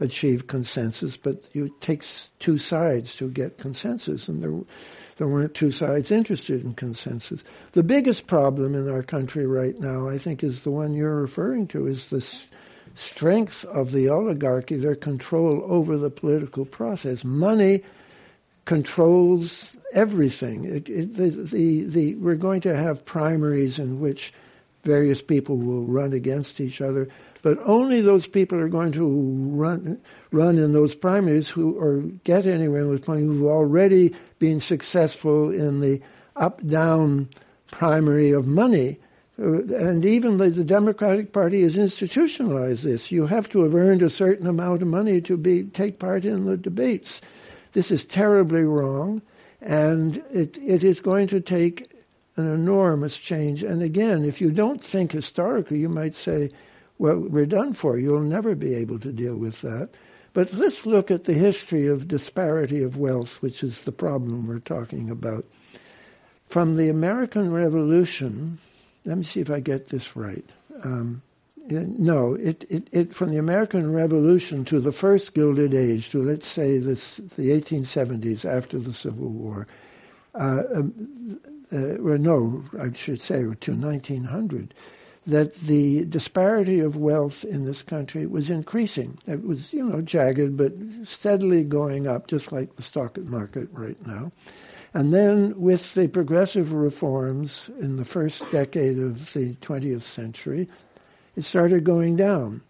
Speaker 3: achieve consensus, but it takes two sides to get consensus, and there there weren't two sides interested in consensus. The biggest problem in our country right now, I think, is the one you're referring to, is the strength of the oligarchy, their control over the political process. Money controls everything. It, it, the, the, the, we're going to have primaries in which various people will run against each other but only those people are going to run run in those primaries who or get anywhere in with money who've already been successful in the up down primary of money. Uh, and even the, the, Democratic Party has institutionalized this. You have to have earned a certain amount of money to be take part in the debates. This is terribly wrong, and it, it is going to take an enormous change. And again, if you don't think historically, you might say, well, we're done for. You'll never be able to deal with that. But let's look at the history of disparity of wealth, which is the problem we're talking about. From the American Revolution, let me see if I get this right. Um, no, it, it, it, from the American Revolution to the first Gilded Age, to let's say this, the 1870s after the Civil War, uh, um, uh, or no, I should say to 1900, that the disparity of wealth in this country was increasing. It was, you know, jagged, but steadily going up, just like the stock market right now. And then with the progressive reforms in the first decade of the 20th century, it started going down.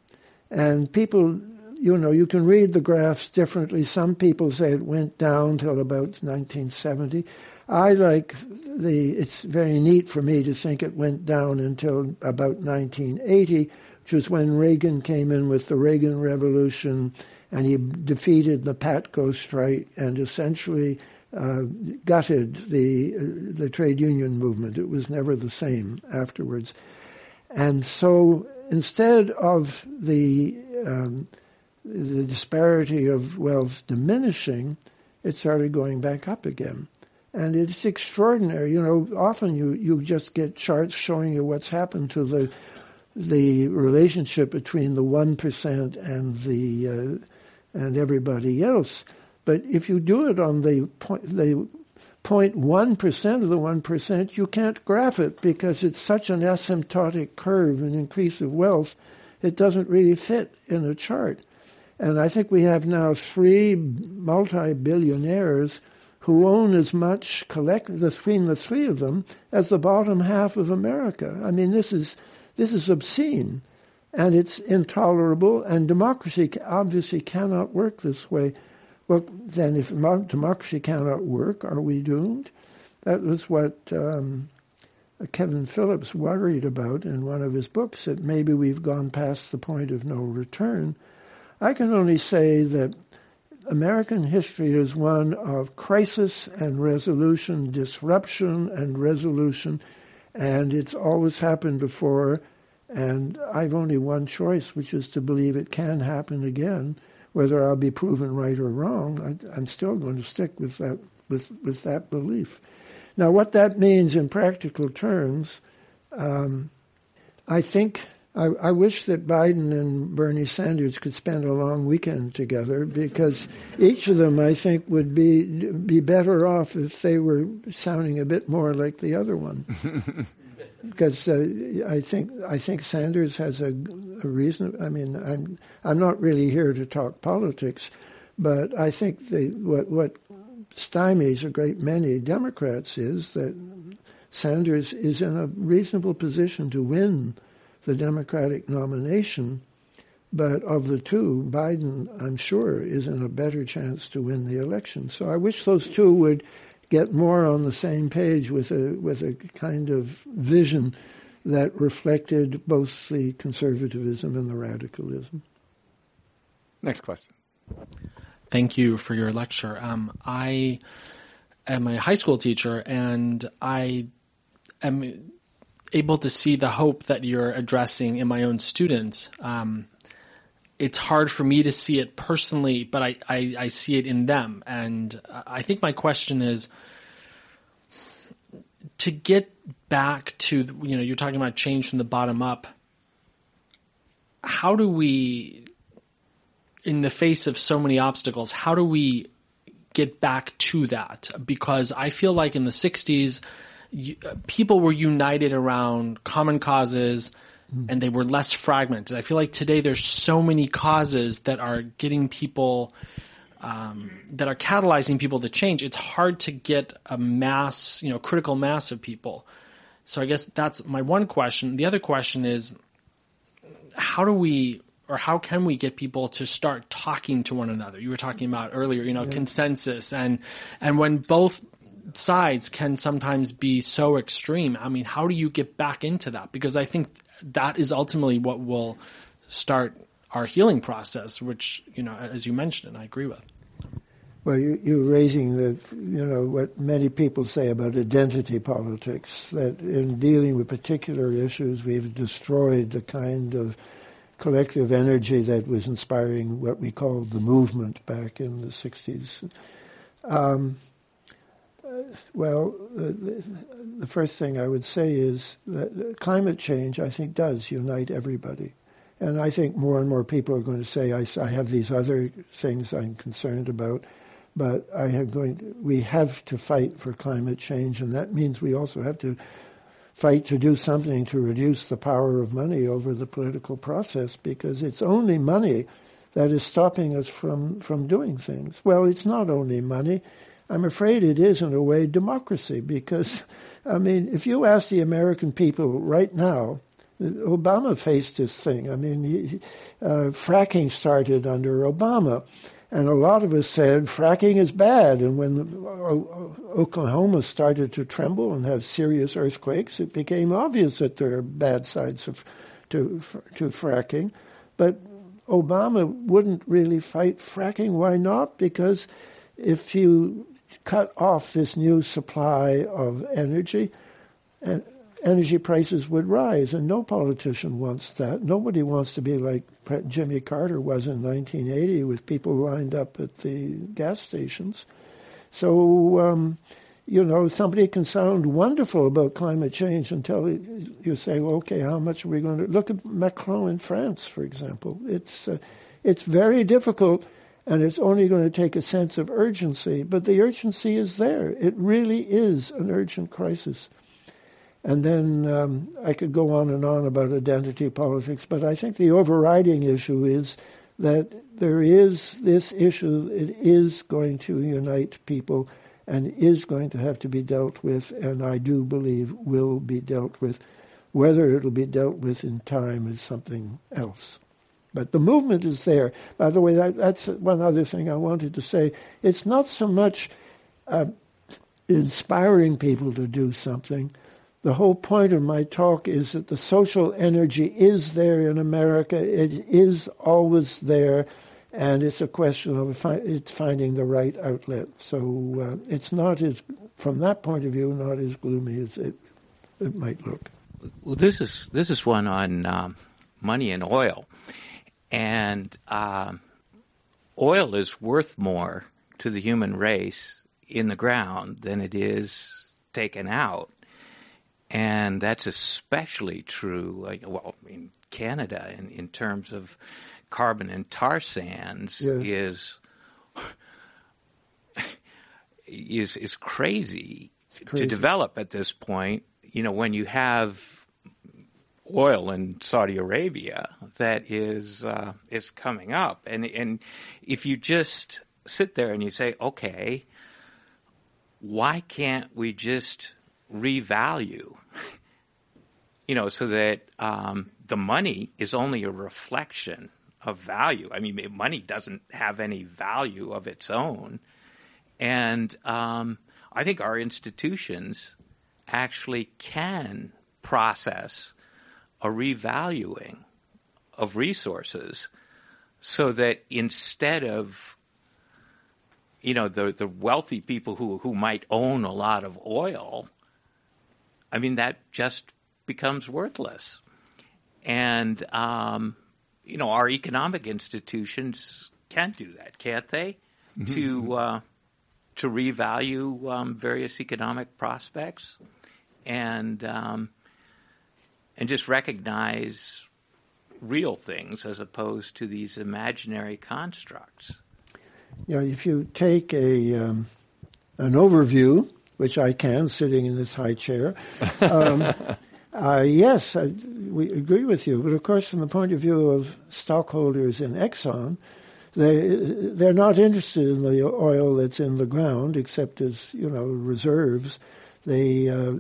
Speaker 3: And people, you know, you can read the graphs differently. Some people say it went down till about 1970. I like the, it's very neat for me to think it went down until about 1980, which was when Reagan came in with the Reagan Revolution and he defeated the Patco strike and essentially uh, gutted the, uh, the trade union movement. It was never the same afterwards. And so instead of the, um, the disparity of wealth diminishing, it started going back up again. And it's extraordinary. You know, often you, you just get charts showing you what's happened to the the relationship between the one percent and the uh, and everybody else. But if you do it on the point, the 0.1% of the 1%, you can't graph it because it's such an asymptotic curve and increase of wealth, it doesn't really fit in a chart. And I think we have now three multi-billionaires who own as much collect between the three of them as the bottom half of America. I mean, this is this is obscene, and it's intolerable. And democracy obviously cannot work this way. Well, then, if democracy cannot work, are we doomed? That was what um, Kevin Phillips worried about in one of his books. That maybe we've gone past the point of no return. I can only say that American history is one of crisis and resolution, disruption and resolution, and it's always happened before. And I've only one choice, which is to believe it can happen again. Whether I'll be proven right or wrong, I, am still going to stick with that with with that belief. Now, what that means in practical terms, um, I think I, I, wish that Biden and Bernie Sanders could spend a long weekend together because each of them, I think, would be be better off if they were sounding a bit more like the other one. because uh, I think I think Sanders has a, a, reason. I mean, I'm I'm not really here to talk politics, but I think the, what what stymies a great many Democrats is that Sanders is in a reasonable position to win the Democratic nomination. But of the two, Biden, I'm sure, is in a better chance to win the election. So I wish those two would get more on the same page with a with a kind of vision that reflected both the conservatism and the radicalism.
Speaker 2: Next question.
Speaker 5: Thank you for your lecture. Um, I am a high school teacher, and I am able to see the hope that you're addressing in my own students. Um, it's hard for me to see it personally, but I, I, I, see it in them. And I think my question is to get back to, you know, you're talking about change from the bottom up. How do we, in the face of so many obstacles, how do we get back to that? Because I feel like in the 60s, you, people were united around common causes and they were less fragmented. I feel like today there's so many causes that are getting people, um, that are catalyzing people to change. It's hard to get a mass, you know, critical mass of people. So I guess that's my one question. The other question is, how do we or how can we get people to start talking to one another? You were talking about earlier, you know, yeah. consensus and and when both sides can sometimes be so extreme. I mean, how do you get back into that? Because I think that is ultimately what will start our healing process, which, you know, as you mentioned, and I agree with.
Speaker 3: Well, you, you're raising the, you know, what many people say about identity politics, that in dealing with particular issues, we've destroyed the kind of collective energy that was inspiring what we called the movement back in the 60s. Um, well, the, the, first thing I would say is that climate change, I think, does unite everybody. And I think more and more people are going to say, I, I have these other things I'm concerned about, but I have going to, we have to fight for climate change, and that means we also have to fight to do something to reduce the power of money over the political process because it's only money that is stopping us from, from doing things. Well, it's not only money I'm afraid it is, in a way, democracy because, I mean, if you ask the American people right now, Obama faced this thing. I mean, he, uh, fracking started under Obama. And a lot of us said fracking is bad. And when Oklahoma started to tremble and have serious earthquakes, it became obvious that there are bad sides of, to, to fracking. But Obama wouldn't really fight fracking. Why not? Because if you cut off this new supply of energy, and energy prices would rise. And no politician wants that. Nobody wants to be like Jimmy Carter was in 1980 with people lined up at the gas stations. So, um, you know, somebody can sound wonderful about climate change until you say, well, okay, how much are we going to look at Macron in France, for example? It's uh, it's very difficult and it's only going to take a sense of urgency. But the urgency is there. It really is an urgent crisis. And then um, I could go on and on about identity politics, but I think the overriding issue is that there is this issue. It is going to unite people and is going to have to be dealt with, and I do believe will be dealt with. Whether it'll be dealt with in time is something else. But the movement is there. By the way, that, that's one other thing I wanted to say. It's not so much uh, inspiring people to do something. The whole point of my talk is that the social energy is there in America. It is always there, and it's a question of fi- it's finding the right outlet. So uh, it's not as, from that point of view, not as gloomy as it, it might look.
Speaker 6: Well, this is this is one on um, money and oil and uh, oil is worth more to the human race in the ground than it is taken out. And that's especially true, well, in Canada, in, in terms of carbon and tar sands, yes. is is is crazy, crazy, to develop at this point. You know, when you have oil in Saudi Arabia that is uh, is coming up, and and if you just sit there and you say, okay, why can't we just revalue? you know, so that um, the money is only a reflection of value. I mean, money doesn't have any value of its own, and um, I think our institutions actually can process a revaluing of resources so that instead of you know the the wealthy people who who might own a lot of oil i mean that just becomes worthless. And um, you know our economic institutions can do that can't they? Mm-hmm. to uh, to revalue um, various economic prospects. And um, and just recognize real things as opposed to these imaginary constructs.
Speaker 3: You know, if you take a um, an overview, which I can sitting in this high chair, um, uh, yes, I, we agree with you. But of course, from the point of view of stockholders in Exxon, they they're not interested in the oil that's in the ground, except as you know reserves. They uh,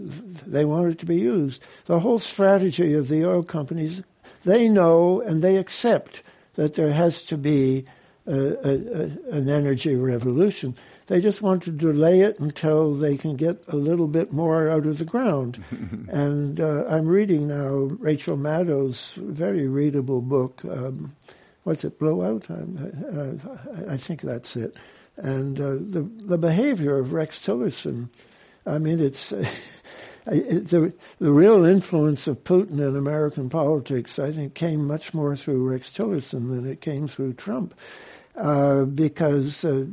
Speaker 3: they want it to be used. The whole strategy of the oil companies, they know and they accept that there has to be a, a, a, an energy revolution. They just want to delay it until they can get a little bit more out of the ground. and uh, I'm reading now Rachel Maddow's very readable book. Um, what's it? Blowout. Uh, I think that's it. And uh, the the behavior of Rex Tillerson I mean, it's the the real influence of Putin in American politics. I think came much more through Rex Tillerson than it came through Trump, uh, because uh,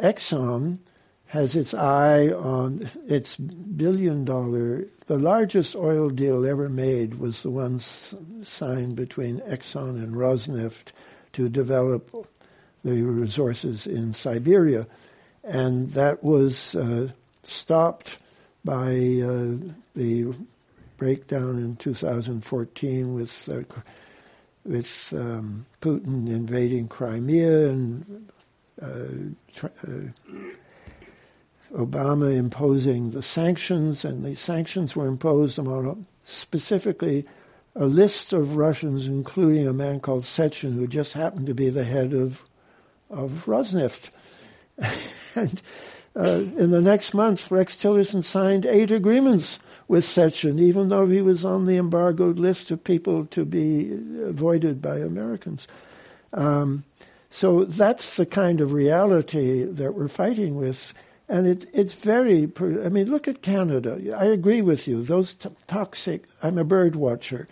Speaker 3: Exxon has its eye on its billion dollar. The largest oil deal ever made was the one signed between Exxon and Rosneft to develop the resources in Siberia, and that was. Uh, stopped by uh, the breakdown in 2014 with uh, with um, Putin invading Crimea and uh, uh, Obama imposing the sanctions, and the sanctions were imposed on specifically a list of Russians, including a man called Sechin, who just happened to be the head of of Rosneft. and uh, in the next month, Rex Tillerson signed eight agreements with Sechin, even though he was on the embargoed list of people to be avoided by Americans. Um, so that's the kind of reality that we're fighting with. And it, it's very, I mean, look at Canada. I agree with you. Those t- toxic, I'm a bird watcher.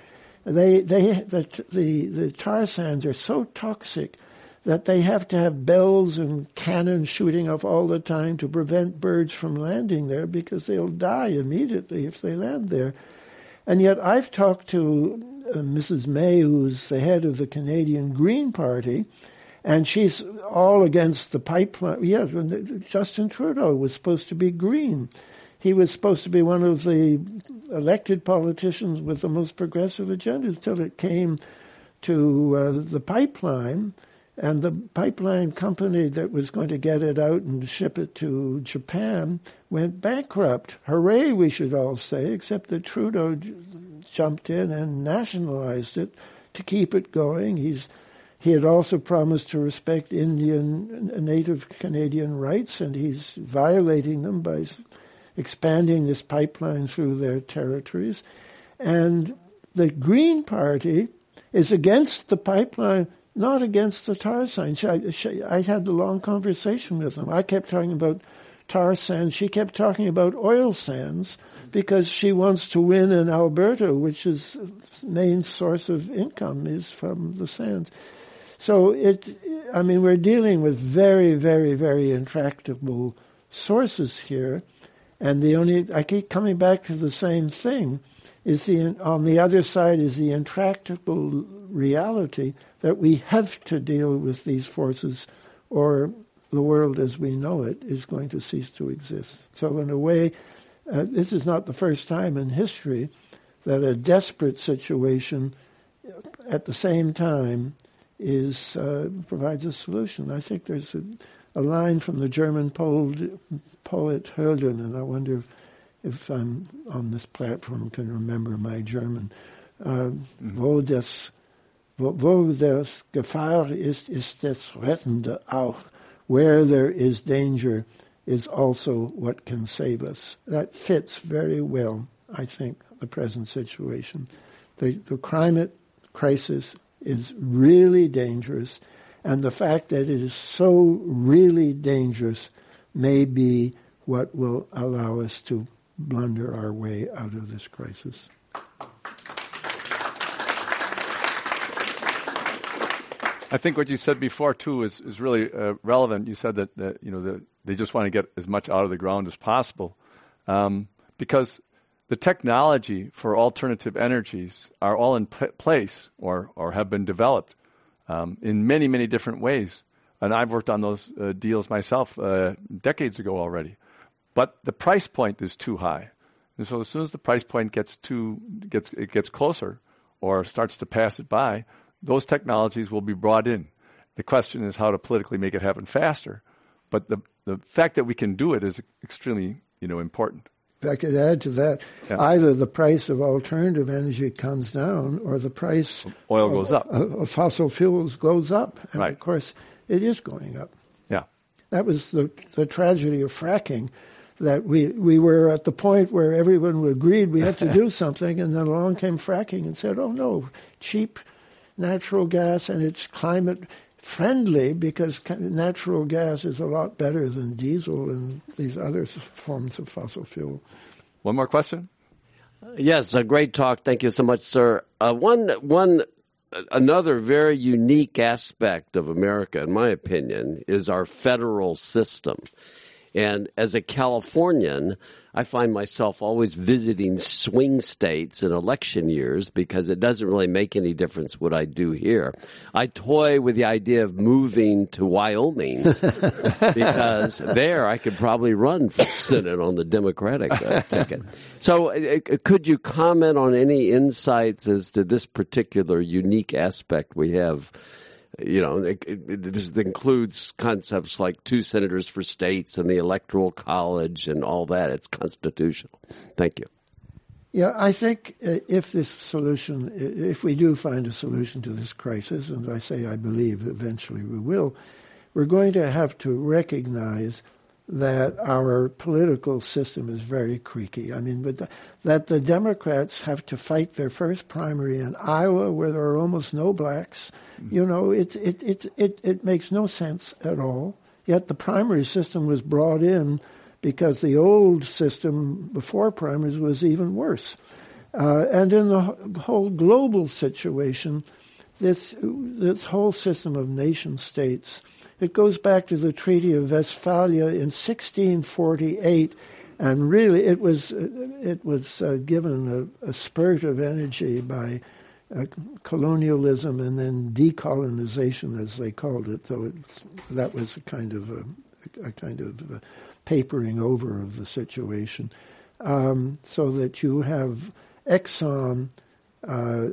Speaker 3: They, they, the, the, the tar sands are so toxic that they have to have bells and cannon shooting off all the time to prevent birds from landing there because they'll die immediately if they land there. And yet I've talked to uh, Mrs. May, who's the head of the Canadian Green Party, And she's all against the pipeline. Yes, Justin Trudeau was supposed to be green. He was supposed to be one of the elected politicians with the most progressive agenda until it came to uh, the pipeline. And the pipeline company that was going to get it out and ship it to Japan went bankrupt. Hooray, we should all say, except that Trudeau j- jumped in and nationalized it to keep it going. He's he had also promised to respect Indian, Native Canadian rights, and he's violating them by expanding this pipeline through their territories. And the Green Party is against the pipeline, not against the tar sands. I, I had a long conversation with them. I kept talking about tar sands. She kept talking about oil sands because she wants to win in Alberta, which is main source of income is from the sands. So it, I mean, we're dealing with very, very, very intractable sources here. And the only, I keep coming back to the same thing, is the, on the other side is the intractable reality that we have to deal with these forces or the world as we know it is going to cease to exist. So in a way, uh, this is not the first time in history that a desperate situation at the same time is uh, provides a solution. I think there's a, a line from the German poet, poet and I wonder if, if I'm on this platform can remember my German. Uh, mm-hmm. Wo das wo, wo das Gefahr ist, ist das Rettende auch. Where there is danger is also what can save us. That fits very well, I think, the present situation. The, the climate crisis is really dangerous, and the fact that it is so really dangerous may be what will allow us to blunder our way out of this crisis.
Speaker 2: I think what you said before too is is really uh, relevant. You said that, that you know the, they just want to get as much out of the ground as possible, um, because the technology for alternative energies are all in p- place or or have been developed um, in many many different ways. And I've worked on those uh, deals myself uh, decades ago already. But the price point is too high. And so as soon as the price point gets too gets it gets closer or starts to pass it by, those technologies will be brought in. The question is how to politically make it happen faster. But the the fact that we can do it is extremely, you know, important.
Speaker 3: If I could add to that, yeah. either the price of alternative energy comes down or the price
Speaker 2: oil
Speaker 3: of,
Speaker 2: goes up.
Speaker 3: Of fossil fuels goes up. And
Speaker 2: right.
Speaker 3: of course, it is going up.
Speaker 2: Yeah.
Speaker 3: That was the, the tragedy of fracking that we, we were at the point where everyone agreed we have to do something, and then along came fracking and said, oh no, cheap natural gas and it's climate friendly because natural gas is a lot better than diesel and these other forms of fossil fuel.
Speaker 2: One more question?
Speaker 7: Yes, a great talk. Thank you so much, sir. Uh, one, one another very unique aspect of America, in my opinion, is our federal system. And as a Californian, I find myself always visiting swing states in election years because it doesn't really make any difference what I do here. I toy with the idea of moving to Wyoming because there I could probably run for Senate on the Democratic uh, ticket. So, uh, uh, could you comment on any insights as to this particular unique aspect we have? You know, it, it, this includes concepts like two senators for states and the electoral college and all that. It's constitutional. Thank you.
Speaker 3: Yeah, I think uh, if this solution, if we do find a solution to this crisis, and I say I believe eventually we will, we're going to have to recognize that our political system is very creaky. I mean, the, that the Democrats have to fight their first primary in Iowa, where there are almost no blacks. Mm-hmm. You know, it, it, it, it, it makes no sense at all. Yet the primary system was brought in because the old system before primaries was even worse. Uh, and in the whole global situation, this, this whole system of nation states it goes back to the Treaty of Westphalia in 1648, and really it was it was uh, given a, a, spurt of energy by uh, colonialism and then decolonization, as they called it. So that was a kind of a, a kind of a papering over of the situation, um, so that you have Exxon. Uh,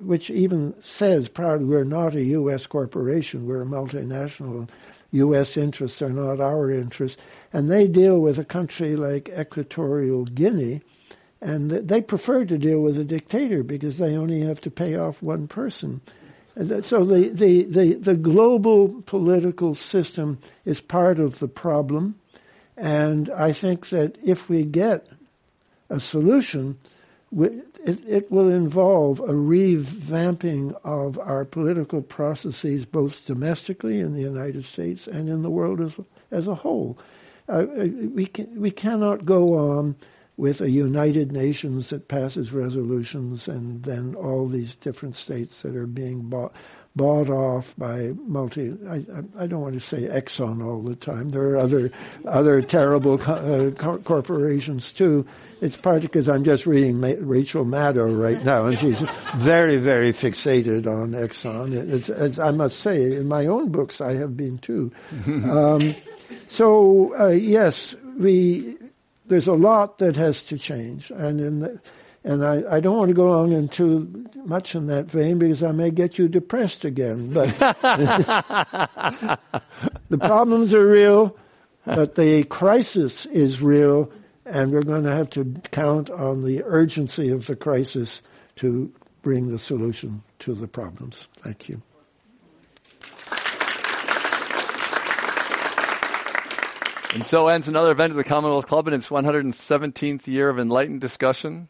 Speaker 3: which even says proudly, we're not a U.S. corporation, we're a multinational. U.S. interests are not our interests. And they deal with a country like Equatorial Guinea, and they prefer to deal with a dictator because they only have to pay off one person. So the, the, the, the global political system is part of the problem. And I think that if we get a solution, it, it, will involve a revamping of our political processes, both domestically in the United States and in the world as, as a whole. Uh, we, can, we cannot go on with a United Nations that passes resolutions and then all these different states that are being bought bought off by multi. I, I don't want to say Exxon all the time. There are other other terrible co- uh, corporations too. It's partly because I'm just reading Ma- Rachel Maddow right now, and she's very very fixated on Exxon. It's, it's, I must say, in my own books, I have been too. Um, so uh, yes, we there's a lot that has to change, and in the, and I, I don't want to go on into much in that vein because I may get you depressed again. But the problems are real, but the crisis is real, and we're going to have to count on the urgency of the crisis to bring the solution to the problems. Thank you.
Speaker 2: And so ends another event of the Commonwealth Club in its 117th year of enlightened discussion.